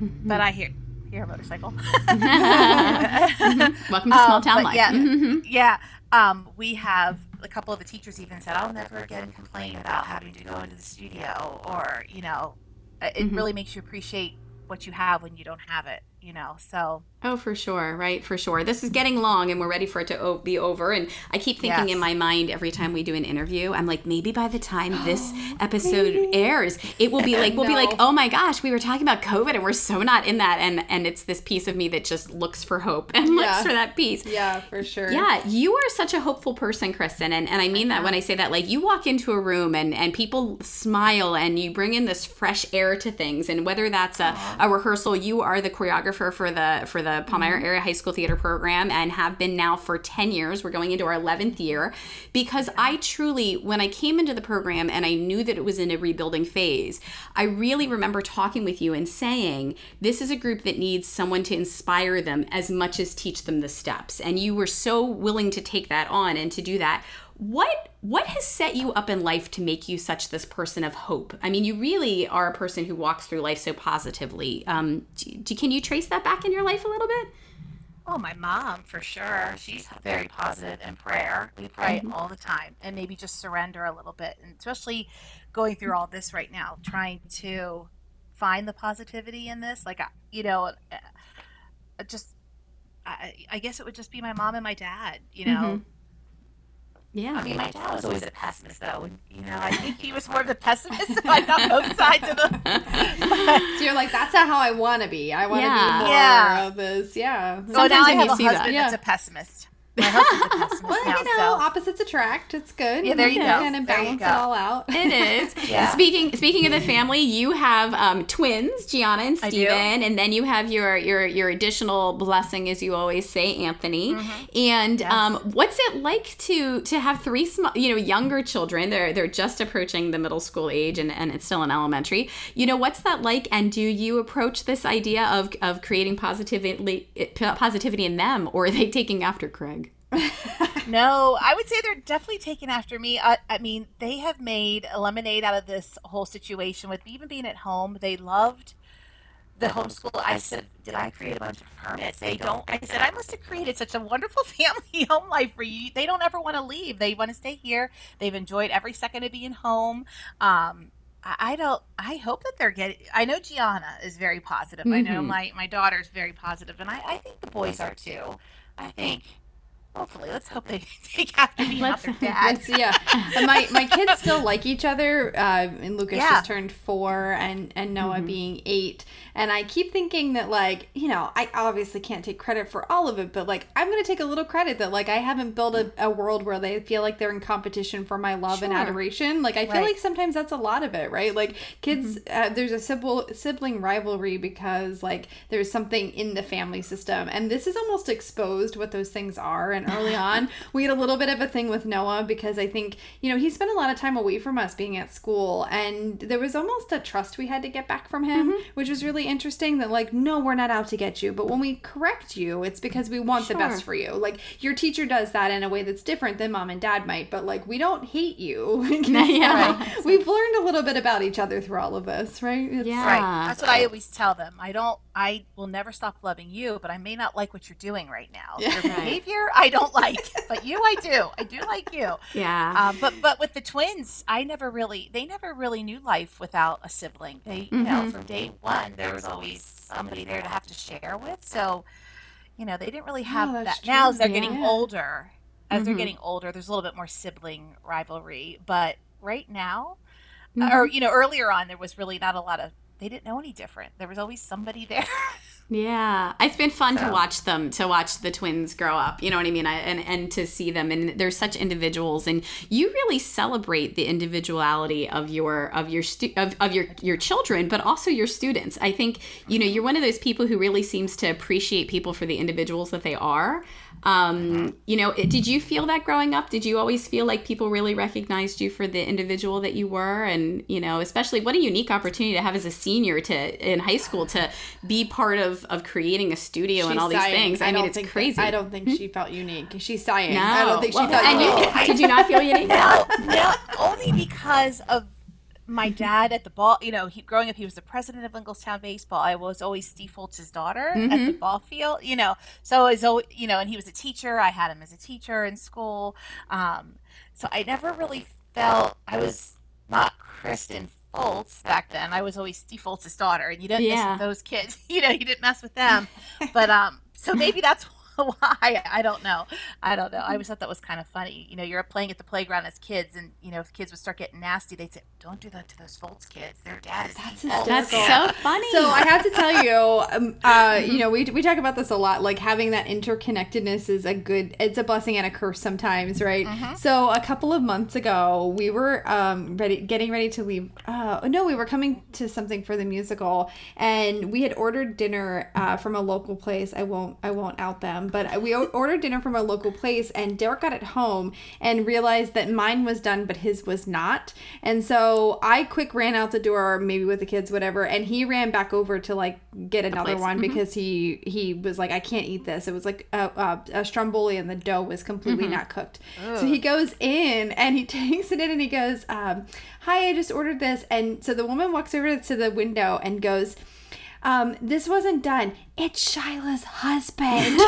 [laughs] but i hear hear a motorcycle [laughs] welcome to small Um, town but life yeah Mhm. [laughs] yeah um we have a couple of the teachers even said i'll never again complain about having to go into the studio or you know it Mm-hmm. really makes you appreciate what you have when you don't have it you know so Oh, for sure, right? For sure. This is getting long and we're ready for it to o- be over. And I keep thinking Yes. in my mind every time we do an interview, I'm like, maybe by the time [gasps] this episode airs, it will be like, we'll be like, [laughs] oh my gosh, we were talking about COVID and we're so not in that. And, and it's this piece of me that just looks for hope and [laughs] looks for that piece. Yeah, for sure. Yeah, you are such a hopeful person, Kristen, and, and I mean that when I say that. Like you walk into a room and, and people smile and you bring in this fresh air to things. And whether that's a, a rehearsal, you are the choreographer for the for the Palmyra Area High School Theater Program and have been now for 10 years. We're going into our 11th year because I truly, when I came into the program and I knew that it was in a rebuilding phase, I really remember talking with you and saying, this is a group that needs someone to inspire them as much as teach them the steps. And you were so willing to take that on and to do that. What what has set you up in life to make you such this person of hope? I mean, you really are a person who walks through life so positively. Um, do, do- can you trace that back in your life a little bit? Oh, my mom, for sure. She's very positive in prayer. We pray Mm-hmm. all the time and maybe just surrender a little bit. And especially going through all this right now, trying to find the positivity in this. Like, you know, uh, just, I, I guess it would just be my mom and my dad, you know. Mm-hmm. Yeah. I mean, my dad was always a pessimist, though. And, you know, I think he was more of the pessimist. [laughs] I got both sides of the. [laughs] So you're like, that's not how I want to be. I want to Yeah. be more Yeah. of this. Yeah. Now Sometimes I have you a see that- husband Yeah. that's a pessimist. My husband's a pessimist Well, now, you know, so opposites attract. It's good. Yeah, there you go. Kind of There you balance go. it all out. It is. [laughs] Yeah. Speaking speaking of the family, you have um, twins, Gianna and I do. Steven, and then you have your your your additional blessing, as you always say, Anthony. And um, what's it like to to have three small, you know, younger children? They're they're just approaching the middle school age, and, and it's still in elementary. You know, what's that like? And do you approach this idea of of creating positivity positivity in them, or are they taking after Craig? [laughs] No, I would say they're definitely taking after me. I, I mean, they have made a lemonade out of this whole situation with even being at home. They loved the homeschool. I said, Did I create a bunch of permits? They don't. I said, I must have created such a wonderful [laughs] family home life for you. They don't ever want to leave. They want to stay here. They've enjoyed every second of being home. Um, I don't. I hope that they're getting. I know Gianna is very positive. I know Mhm. my my daughter's very positive, and I, I think the boys are too. I think. Hopefully, let's hope they take after me, not their dad. It's- yeah, and my my kids [laughs] still like each other. Uh, and Lucas Yeah. just turned four, and and Noah being eight. And I keep thinking that like you know I obviously can't take credit for all of it, but like I'm gonna take a little credit that like I haven't built a, a world where they feel like they're in competition for my love and adoration. Like I feel Right. like sometimes that's a lot of it, right? Like kids, uh, there's a sibling sibling rivalry because like there's something in the family system, and this is almost exposed what those things are. And early on, we had a little bit of a thing with Noah because I think you know he spent a lot of time away from us being at school, and there was almost a trust we had to get back from him, mm-hmm. which was really interesting. That like, no, we're not out to get you, but when we correct you, it's because we want the best for you. Like your teacher does that in a way that's different than mom and dad might, but like we don't hate you. [laughs] [laughs] Yeah. [laughs] We've learned a little bit about each other through all of this, right? It's- Yeah. Right. That's what I always tell them. I don't. I will never stop loving you, but I may not like what you're doing right now. Your behavior, I don't like, but you, I do. I do like you. Yeah. Uh, but but with the twins, I never really. They never really knew life without a sibling. They, you know, from day one, there was always somebody there to have to share with. So, you know, they didn't really have Oh, that. that's Now, as they're getting older, as they're Mhm. getting older, there's a little bit more sibling rivalry. But right now, Mhm. or you know earlier on there was really not a lot of they didn't know any different there was always somebody there [laughs] Yeah, it's been fun to watch them, to watch the twins grow up. You know what I mean? I, and and to see them, and they're such individuals, and you really celebrate the individuality of your of your stu- of, of your your children, but also your students. I think you know you're one of those people who really seems to appreciate people for the individuals that they are. Um, you know, did you feel that growing up? Did you always feel like people really recognized you for the individual that you were? And you know, especially what a unique opportunity to have as a senior to in high school to be part of of creating a studio and She's all these sighing. things. I, mean, it's think crazy. I don't think she felt unique. She's sighing. No, I don't think she Well, felt and unique. you, did you not feel [laughs] unique? no no only because of my dad at the ball you know he growing up he was the president of Linglestown baseball I was always Steve Foltz's daughter at Mm-hmm. the ball field you know so as you know and he was a teacher I had him as a teacher in school um so I never really felt I was not Kristen Foltz back then. I was always Steve Foltz's daughter, and you didn't mess with those kids. [laughs] You know, you didn't mess with them. [laughs] but um, so maybe that's [laughs] why. I don't know. I don't know. I always thought that was kind of funny. You know, you're playing at the playground as kids, and you know, if kids would start getting nasty, they'd say, "Don't do that to those Foltz kids. Their dad is That's That's so [laughs] funny. So I have to tell you, um, [laughs] uh, you know, we, we talk about this a lot. Like having that interconnectedness is a good, it's a blessing and a curse sometimes, right? So a couple of months ago, we were um, ready, getting ready to leave. Uh, no, we were coming to something for the musical, and we had ordered dinner uh, from a local place. I won't, I won't out them, but we ordered dinner from a local place, and Derek got it home and realized that mine was done, but his was not, and so I quick ran out the door, maybe with the kids, whatever, and he ran back over to like get another one because he he was like, I can't eat this. It was like a, a, a stromboli, and the dough was completely not cooked. So he goes in and he [laughs] takes it in and he goes, um, "Hi, I just ordered this." And so the woman walks over to the window and goes. Um, this wasn't done. It's Shyla's husband.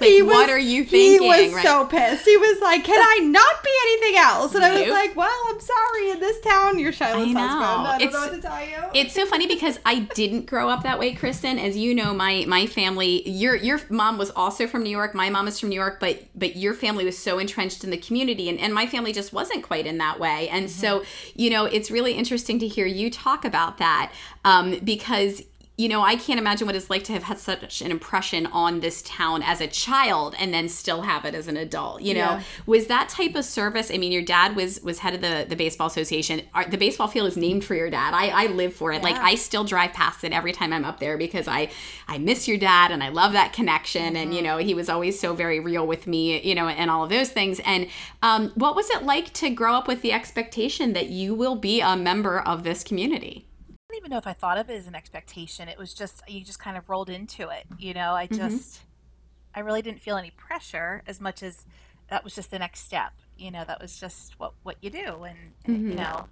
Like, what are you thinking? He was right? so pissed. He was like, "Can I not anything else?" And I was like, "Well, I'm sorry. In this town, you're Shyla's I husband. I don't It's- know what to tell you." It's so funny because I didn't grow up that way, Kristen. As you know, my my family, your your mom was also from New York. My mom is from New York, but but your family was so entrenched in the community, and, and my family just wasn't quite in that way. And so, you know, it's really interesting to hear you talk about that um, because you know, I can't imagine what it's like to have had such an impression on this town as a child and then still have it as an adult. You know, Yeah. was that type of service? I mean, your dad was was head of the the baseball association. Our, the baseball field is named for your dad. I I live for it. Like I still drive past it every time I'm up there because I I miss your dad and I love that connection. And you know, he was always so very real with me. You know, and all of those things. And um, what was it like to grow up with the expectation that you will be a member of this community? I don't even know if I thought of it as an expectation. It was just you just kind of rolled into it. You know, I mm-hmm. just I really didn't feel any pressure as much as that was just the next step. You know, that was just what what you do, and, and, you mm-hmm. know.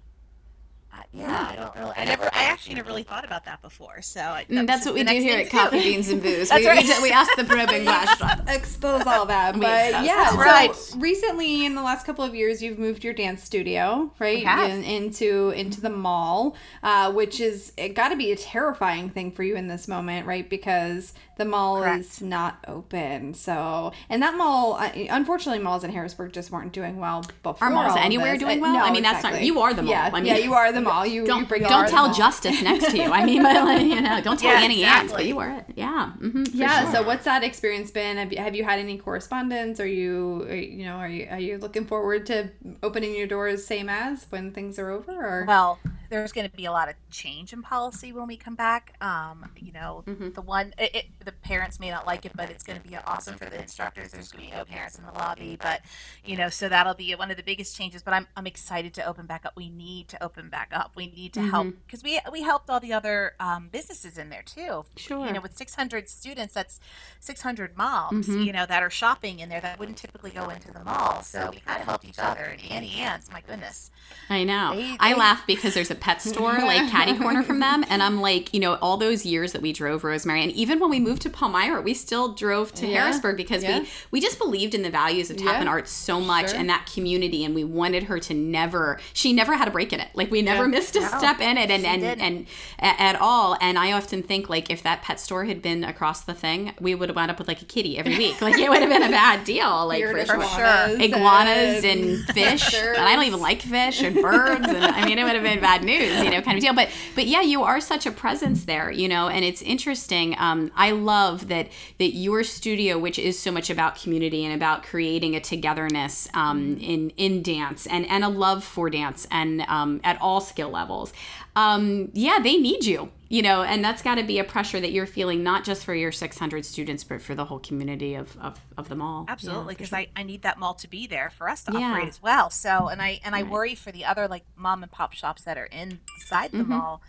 I, yeah, I don't really. I never. I actually never really thought about that before. So I, that Mm, That's what we do here at. Coffee Beans and Booze. [laughs] That's we, right. we, we ask the [laughs] probing questions. expose all that. But expose yeah, all so that. recently in the last couple of years, you've moved your dance studio right in, into into the mall, uh, which is it got to be a terrifying thing for you in this moment, right? Because the mall is not open. So and that mall, unfortunately, malls in Harrisburg just weren't doing well before. Are malls all anywhere this. doing Uh, well? no, I mean, that's not- exactly. you are the mall. Yeah, I mean- yeah, you are the mall. You, you Don't bring don't tell. [laughs] Justice next to you. I mean, but [laughs] like, you know, don't tell Yeah, Auntie Anne's, but you are it. Yeah. mm-hmm, Yeah. So, what's that experience been? Have you, have you had any correspondence? Are you, are, you you know, are you are you looking forward to opening your doors same as when things are over? Or Well, there's going to be a lot of change in policy when we come back. Um, you know, the one it, it, the parents may not like it, but it's going to be awesome for the instructors. There's going to be no parents in the lobby, but you know, so that'll be one of the biggest changes. But I'm I'm excited to open back up. We need to open back up. We need to help because we we helped all the other um, businesses in there too. Sure. You know, with 600 students, that's 600 moms. You know, that are shopping in there that wouldn't typically go into the mall. So we kind of helped each other. And Auntie Anne's, my goodness. I know. They- I laugh because there's a pet [laughs] store like catty corner from them, and I'm like, you know, all those years that we drove Rosemary, and even when we moved to Palmyra, we still drove to Yeah. Harrisburg because Yeah. we we just believed in the values of tap Yeah. and art so much Sure. and that community, and we wanted her to never. She never had a break in it. Like we never Yeah. missed a step in it, and and didn't. and at all. And I often think like if that pet store had been across the thing, we would have wound up with like a kitty every week. Like it would have been a bad deal. [laughs] Like Weird for sure iguanas iguanas and [laughs] fish Sure. and i don't even like fish and birds and i mean it would have been bad news you know kind of deal. But but yeah you are such a presence there you know and it's interesting. Um, i love that that your studio which is so much about community and about creating a togetherness um, in in dance and and a love for dance and um, at all skill levels um, yeah they need you you know and that's got to be a pressure that you're feeling not just for your 600 students but for the whole community of of, of them all Absolutely, because I, I need that mall to be there for us to Yeah. operate as well. So, and I and I worry for the other like mom and pop shops that are inside the mall.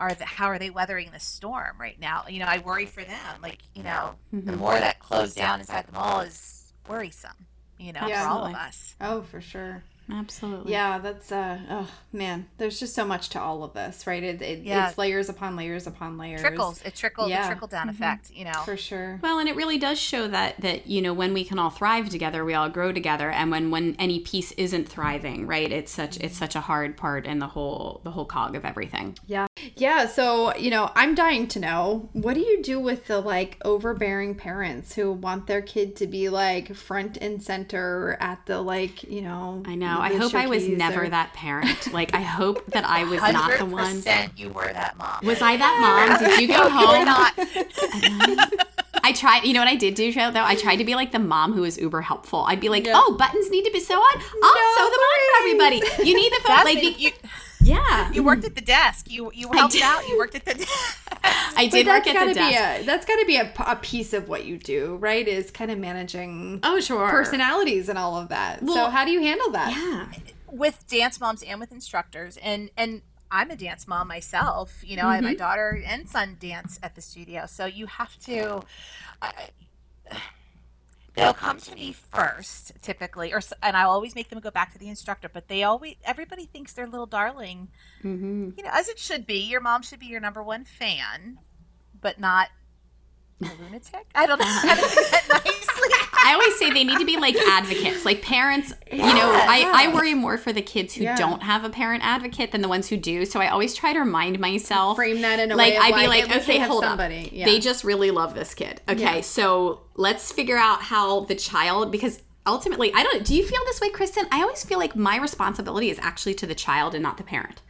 Are the, how are they weathering the storm right now? You know, I worry for them. Like, you know, the more that closed down inside the mall is worrisome. You know, Yeah. for all of us. oh, for sure. Absolutely Yeah, that's uh oh man, there's just so much to all of this, right? It, it Yeah. it's layers upon layers upon layers. Trickles. It trickles Yeah. The trickle down effect. You know. for sure. Well, and it really does show that that you know when we can all thrive together, we all grow together, and when when any piece isn't thriving, right? It's such it's such a hard part in the whole the whole cog of everything. Yeah. Yeah, so, you know, I'm dying to know, what do you do with the like overbearing parents who want their kid to be like front and center at the like, you know, I know. I hope I was showcase never that parent. Like I hope that I was not the one. 100% You were that mom. Was I that mom? Did you go [laughs] No, you home? not. [laughs] I tried. You know what I did do though? I tried to be like the mom who was uber helpful. I'd be like, Yeah. "Oh, buttons need to be sewn on. I'll sew them on for everybody. You need the [laughs] phone." That's like, been- the- you, yeah, you worked at the desk. You you helped out. You worked at the [laughs] desk. I But did work at the desk. a that's gotta be a piece of what you do, right? Is kind of managing oh, sure. personalities and all of that. so how do you handle that? Yeah. with dance moms and with instructors and and I'm a dance mom myself. You know, I, Mm-hmm. my daughter and son dance at the studio, so you have to. I they'll come to me first, typically, or and I'll always make them go back to the instructor. But they always, everybody thinks their little darling. Mm-hmm. You know, as it should be. Your mom should be your number one fan, but not a lunatic. I don't know how to say that nicely. [laughs] I always say they need to be like advocates, like parents. You know, I, I worry more for the kids who Yeah. don't have a parent advocate than the ones who do. So I always try to remind myself. Frame that in a like way of I'd be like, like, at least okay, hold somebody. up. Yeah. They just really love this kid. Okay, Yeah. so let's figure out how the child because ultimately I don't. Do you feel this way, Kristen? I always feel like my responsibility is actually to the child and not the parent.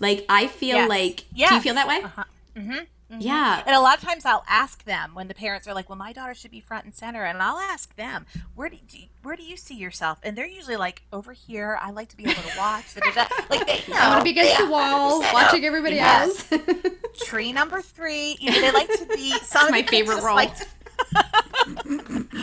Like I feel Yes. like. Do you feel that way? Uh-huh. Mm-hmm. Yeah. And a lot of times I'll ask them when the parents are like, "Well, my daughter should be front and center," and I'll ask them, "Where do you, where do you see yourself?" And they're usually like, "Over here. I like to be able to watch." da, da, da." [laughs] Like they know. I want to be against the wall, [laughs] watching everybody Yes. else. [laughs] Tree number three. You know, they like to be. Some my favorite role. Like to,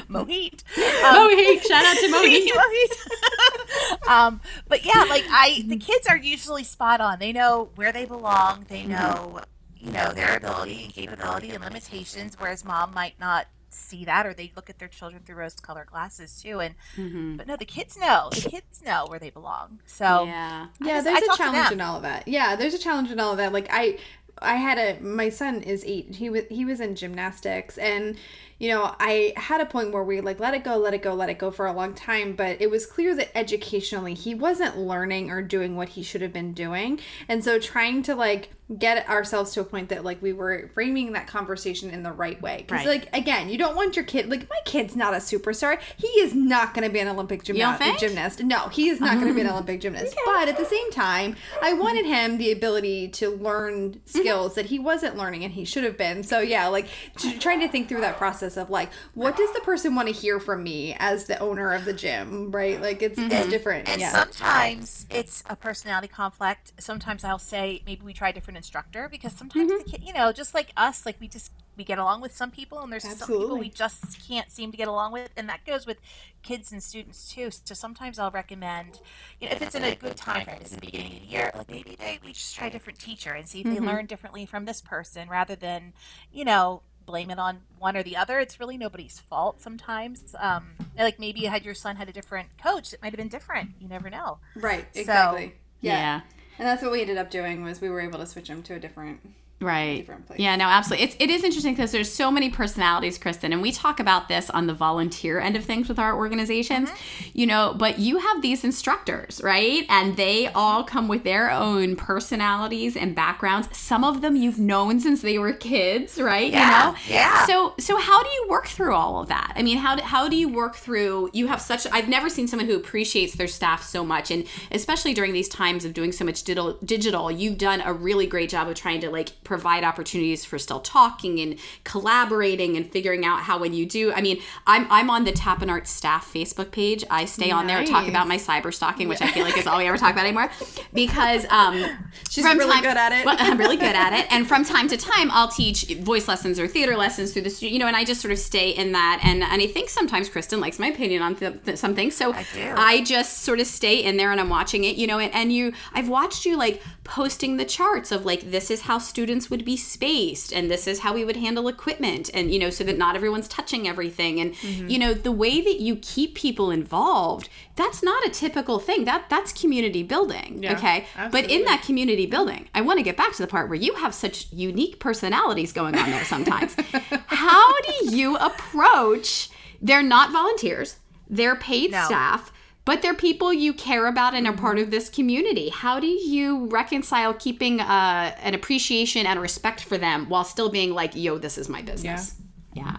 Mohit. Um, Mohit, shout out to Mohit. Mohit. um, but yeah, like I, the kids are usually spot on. They know where they belong. They mm-hmm. know, you know, their ability and capability and limitations. Whereas mom might not see that, or they look at their children through rose-colored glasses too. And Mm-hmm. but no, the kids know. The kids know where they belong. So Yeah. I yeah just- there's I a challenge in all of that yeah there's a challenge in all of that like i i had a my son is eight he was he was in gymnastics and you know i had a point where we like let it go let it go let it go for a long time but it was clear that educationally he wasn't learning or doing what he should have been doing and so trying to like get ourselves to a point that like we were framing that conversation in the right way. Because Right. like again you don't want your kid like my kid's not a superstar. He is not going to be an olympic don't gymnast gymnast. No he is not going to be an [laughs] olympic gymnast. But at the same time i wanted him the ability to learn skills that he wasn't learning and he should have been. So yeah like t- trying to think through that process of like what does the person want to hear from me as the owner of the gym right? Like it's, it's mm-hmm. different And yeah. sometimes it's a personality conflict. Sometimes I'll say maybe we try different instructor because sometimes Mm-hmm. the kid, you know, just like us, like we just we get along with some people, and there's some people we just can't seem to get along with, and that goes with kids and students too. So sometimes I'll recommend, you know, if it's in a good time frame, it's the beginning of the year, like maybe they we just try a different teacher and see if Mm-hmm. they learn differently from this person rather than, you know. Blame it on one or the other. It's really nobody's fault sometimes. Um, like maybe you had your son had a different coach, it might have been different. You never know. right So- exactly yeah. Yeah. And that's what we ended up doing was we were able to switch him to a different Right. Yeah, no, absolutely. It's it is interesting because there's so many personalities, Kristen, and we talk about this on the volunteer end of things with our organizations. Mm-hmm. You know, but you have these instructors, right? And they mm-hmm. all come with their own personalities and backgrounds. Some of them you've known since they were kids, right? Yeah, You know? yeah. So so how do you work through all of that? I mean, how do, how do you work through you have such I've never seen someone who appreciates their staff so much and especially during these times of doing so much digital digital, you've done a really great job of trying to like provide opportunities for still talking and collaborating and figuring out how when you do I mean, I'm I'm on the Tap and Art staff Facebook page. I stay on there and talk about my cyber stalking, which I feel like is all we ever talk about anymore. Because um [laughs] She's really good at it. Well, [laughs] I'm really good at it. And from time to time, I'll teach voice lessons or theater lessons through the studio, you know, and I just sort of stay in that. And and I think sometimes Kristen likes my opinion on th- th- some things. So I do. just sort of stay in there and I'm watching it, you know, and, and you, I've watched you like posting the charts of like, this is how students would be spaced and this is how we would handle equipment and, you know, so that not everyone's touching everything. And, Mm-hmm. you know, the way that you keep people involved, that's not a typical thing. That That's community building. Yeah, okay. But in that community building, I want to get back to the part where you have such unique personalities going on there sometimes. [laughs] How do you approach? They're not volunteers, they're paid No. staff, but they're people you care about and are part Mm-hmm. of this community. How do you reconcile keeping uh, an appreciation and respect for them while still being like, yo, this is my business? Yeah.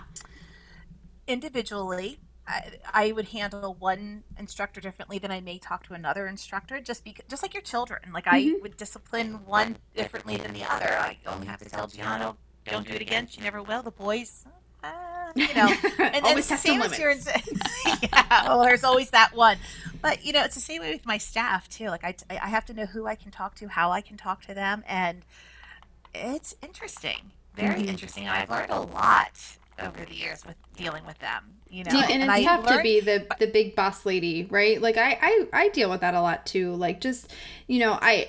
individually I, I would handle one instructor differently than I may talk to another instructor just because just like your children like I would discipline one differently than the other I only have to tell Gianna don't do it again she never will the boys uh, you know [laughs] and Always it's the same as your [laughs] [laughs] yeah well there's always that one. But you know it's the same way with my staff too. Like I, I have to know who I can talk to how I can talk to them and it's interesting very interesting. I've learned a lot over the years with dealing with them you know and, it's I tough to be the the big boss lady right? Like I, I i deal with that a lot too. Like just you know i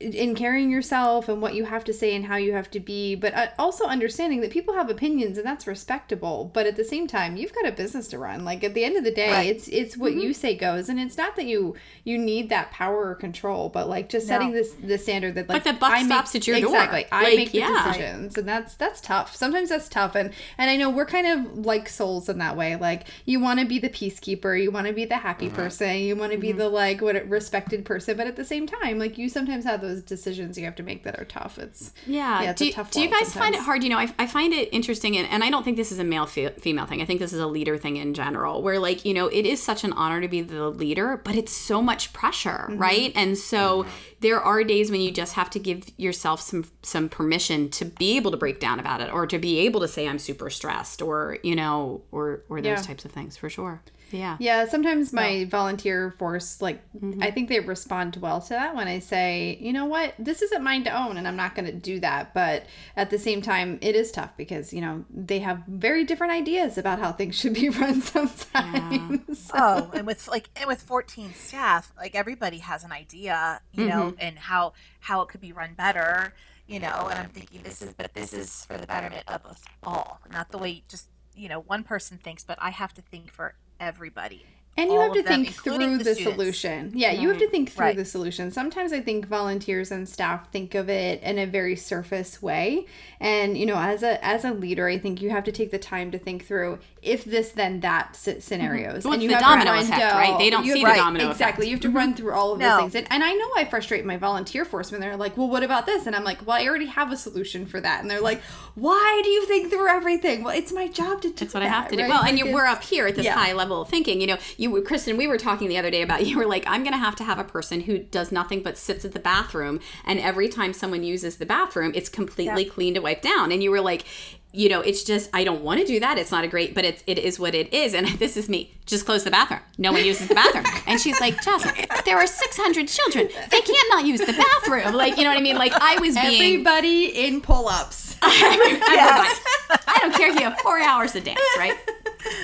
in carrying yourself and what you have to say and how you have to be but uh, also understanding that people have opinions and that's respectable but at the same time you've got a business to run. Like at the end of the day Right. it's it's what mm-hmm. you say goes and it's not that you you need that power or control but like just setting this the standard that like the buck I make- stops at your door. exactly. I Like, make the yeah. decisions and that's that's tough. Sometimes that's tough and and i know we're kind of like souls in that way. Like you want to be the peacekeeper you want to be the happy mm-hmm. person you want to be mm-hmm. the like what respected person but at the same time like you sometimes have those those decisions you have to make that are tough. It's Yeah. Yeah, it's do, a you- tough do you world guys find it sometimes. hard? You know, I, I find it interesting, and, and I don't think this is a male fe- female thing. I think this is a leader thing in general, where like you know, it is such an honor to be the leader, but it's so much pressure, Mm-hmm. right? And so there are days when you just have to give yourself some some permission to be able to break down about it, or to be able to say I'm super stressed, or you know, or or those Yeah. types of things for sure. Yeah. Yeah, sometimes my volunteer force, like, Mm-hmm. I think they respond well to that when I say, you know what, this isn't mine to own, and I'm not going to do that. But at the same time, it is tough because, you know, they have very different ideas about how things should be [laughs] run sometimes. oh and with like and with 14 staff like everybody has an idea you know Mm-hmm. and how how it could be run better you know and i'm thinking this is but this is for the betterment of us all not the way just you know one person thinks but i have to think for everybody And you have to them, think through the the, solution. Yeah, you have to mm-hmm. think through Right. the solution. Sometimes I think volunteers and staff think of it in a very surface way. And you know, as a as a leader, I think you have to take the time to think through if this then that s- scenarios. Well, and you the have domino to effect, right? They don't you see the domino effect. Exactly. You have to mm-hmm. run through all of No. those things. And, and I know I frustrate my volunteer force when they're like, "Well, what about this?" And I'm like, "Well, I already have a solution for that." And they're like, "Why do you think through everything?" Well, it's my job to do That's what I have to do. that, Well, and you, we're up here at this yeah. high level of thinking. You know, you, Kristen, we were talking the other day about [laughs] you were like, I'm going to have to have a person who does nothing but sits at the bathroom, and every time someone uses the bathroom, it's completely clean to wipe down. And you were like, you know, it's just I don't want to do that. It's not a great, but it's it is what it is. And [laughs] this is me. Just close the bathroom. No one uses the bathroom. [laughs] And she's like, Jasmine, there are 600 children. They can't not use the bathroom. Like, you know what I mean? Like I was being Everybody in pull-ups. everybody. I don't care if you have four hours to dance, right?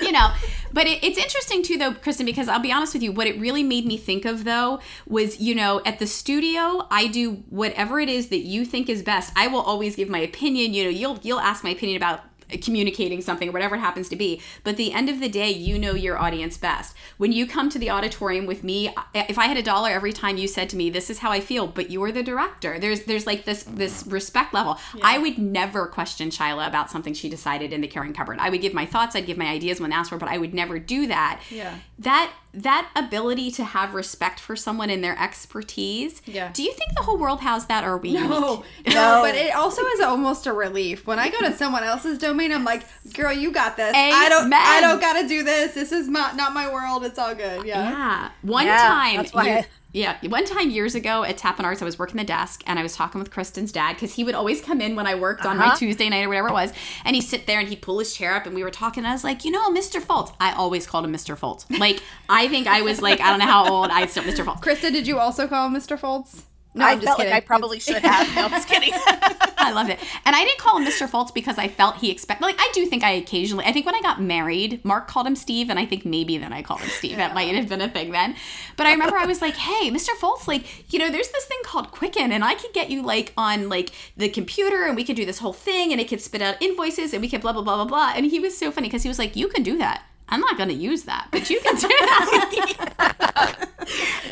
You know, but it, it's interesting too, though, Kristen, because I'll be honest with you, what it really made me think of, though, was you know, at the studio, I do whatever it is that you think is best. I will always give my opinion. You know, you'll you'll ask my opinion about communicating something or whatever it happens to be. But at the end of the day you know your audience best. When you come to the auditorium with me if i had a dollar every time you said to me this is how i feel but you're the director there's there's like this this respect level. I would never question Shyla about something she decided in the caring cupboard. I would give my thoughts i'd give my ideas when asked for but i would never do that. Yeah. that that ability to have respect for someone and their expertise Yeah. do you think the whole world has that or are we No, unique? no, but it also is almost a relief when I go to someone else's domain. I'm like, "Girl, you got this. I don't. I don't got to do this. This is not not my world. It's all good." Yeah. Yeah. One Yeah, time, that's why year- I- yeah, one time years ago at Tappan Arts, I was working the desk and I was talking with Kristen's dad because he would always come in when I worked on my Uh-huh. Tuesday night or whatever it was, and he'd sit there and he'd pull his chair up and we were talking. And I was like, you know, Mr. Foltz. I always called him Mr. Foltz. Like, I think I was like, I don't know how old I still Mr. Foltz. Krista, did you also call him Mr. Foltz? No, i I'm just felt kidding. like i probably should have no i'm just kidding [laughs] I love it. And I didn't call him Mr. Foltz because I felt he expect like I do think I occasionally I think when I got married, Mark called him Steve, and I think maybe then I called him Steve. That might have been a thing then. But I remember I was like, hey, Mr. Foltz, like, you know, there's this thing called Quicken, and I could get you like on like the computer and we could do this whole thing and it could spit out invoices and we could blah blah blah blah blah. And he was so funny because he was like, You can do that. I'm not gonna use that, but you can do that. [laughs]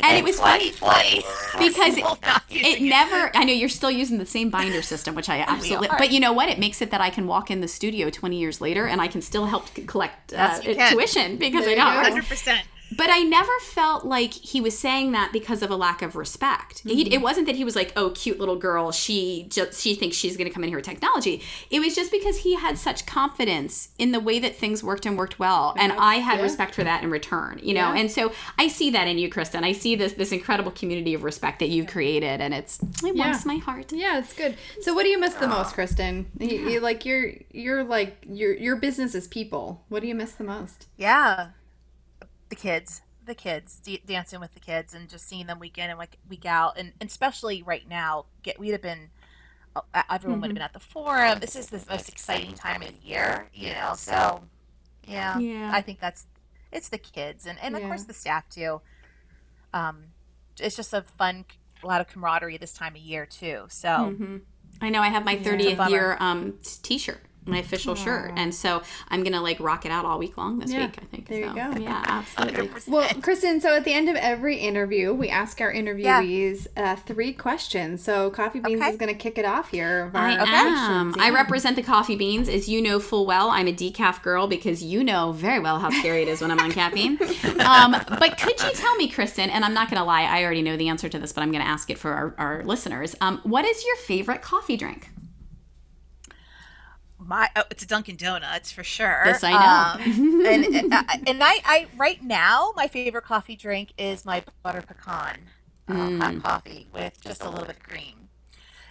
and it was funny because it, it never i know you're still using the same binder system which i [laughs] absolutely. But you know what? It makes it that i can walk in the studio 20 years later and i can still help collect uh, Yes, tuition because i There know you go. 100% but I never felt like he was saying that because of a lack of respect. Mm-hmm. it wasn't that he was like, "Oh, cute little girl, she just she thinks she's going to come in here with technology." It was just because he had such confidence in the way that things worked and worked well, and I had yeah. respect for that in return. You know, Yeah. and so I see that in you, Kristen. I see this this incredible community of respect that you've created, and it's it warms my heart. Yeah, it's good. So, what do you miss the most, Kristen? You, you like you're you're like your your business is people. What do you miss the most? Yeah, the kids, the kids, d- dancing with the kids, and just seeing them week in and week week out, and, and especially right now, get we'd have been, uh, everyone would have been at the forum. This is the most exciting time of the year, you know. So, yeah, Yeah. I think that's it's the kids, and and of course the staff too. Um, it's just a fun, a lot of camaraderie this time of year too. So. I know I have my 30th year um t-shirt. My official shirt. And so I'm gonna like rock it out all week long this Yeah, week. I think. there you go. Yeah, absolutely. Well, Kristen, so at the end of every interview, we ask our interviewees uh, three questions. So Coffee Beans Okay. is going to kick it off here. I am. questions. I represent the coffee beans, as you know full well. I'm a decaf girl because you know very well how scary it is when I'm on caffeine. [laughs] Um, but could you tell me, Kristen? And I'm not going to lie, I already know the answer to this, but I'm going to ask it for our, our listeners. Um, what is your favorite coffee drink? My oh, it's a Dunkin' Donuts for sure. Yes, I know. Um, and and, uh, and I, I right now my favorite coffee drink is my butter pecan uh, Mm. hot coffee with just a little bit of cream.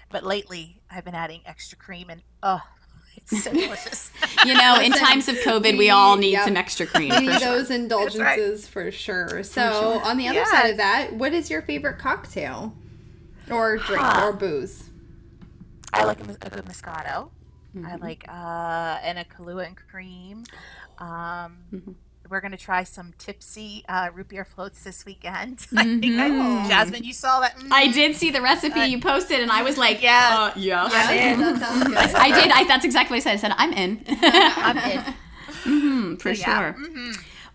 But lately I've been adding extra cream and oh, [laughs] it's so delicious. You know, in times of COVID, we all need Yep. some extra cream. We For need sure. those indulgences for sure. So, on the other side of that, what is your favorite cocktail or drink Huh. or booze? I like a, a good Moscato. Mm-hmm. I like uh, and a Kahlua and cream. Um, Mm-hmm. We're gonna try some tipsy uh, root beer floats this weekend. [laughs] I think I, Jasmine, you saw that. Mm. Mm-hmm. I did see the recipe you posted, and I was like, Yes. uh, yeah. [laughs] Good. I did. I, that's exactly what I said. I said, I'm in. [laughs] I'm in. for Yeah. sure.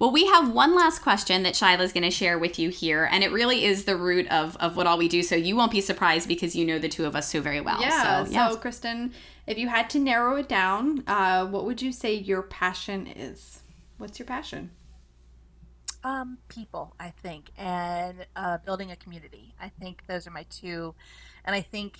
Well, we have one last question that Shyla's going to share with you here, and it really is the root of, of what all we do. So you won't be surprised because you know the two of us so very well. Yeah. So, So. Kristen, if you had to narrow it down, uh, what would you say your passion is? What's your passion? um, people, I think, and uh, building a community. I think those are my two, and I think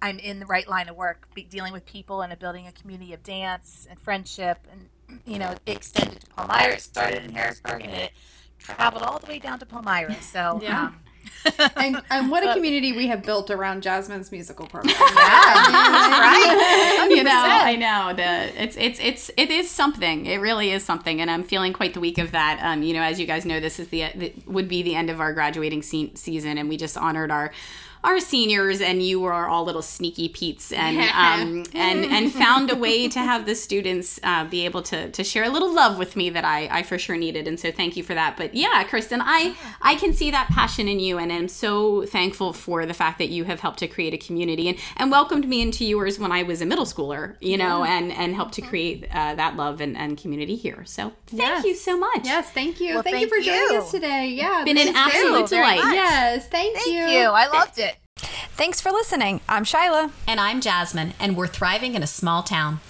I'm in the right line of work, be, dealing with people and building a community of dance and friendship, and you know, it extended to Palmyra. It started in Harrisburg, and it traveled all the way down to Palmyra. [laughs] So Yeah. um, [laughs] And, and what a community we have built around Jasmine's musical program. [laughs] right. you know, I know that it's it's it's it is something. It really is something, and I'm feeling quite the week of that. Um, you know, as you guys know, this is the, the would be the end of our graduating se- season, and we just honored our our seniors, and you were all little sneaky Pete's, and um, and and [laughs] found a way to have the students uh, be able to to share a little love with me that I I for sure needed, and so thank you for that. But yeah, Kristen, I I can see that passion in you, and I'm so thankful for the fact that you have helped to create a community and and welcomed me into yours when I was a middle schooler, you know, and and helped to create uh, that love and, and community here. So thank Yes. you so much. Yes, thank you. Well, thank, you for joining you. us today. Yeah, been an absolute delight. Yes, thank, Thank you. I loved it. Thanks for listening. I'm Shyla. And I'm Jasmine, and we're thriving in a small town.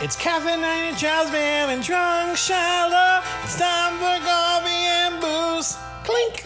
It's caffeinated Jasmine and drunk Shyla. It's time for coffee and booze. Clink.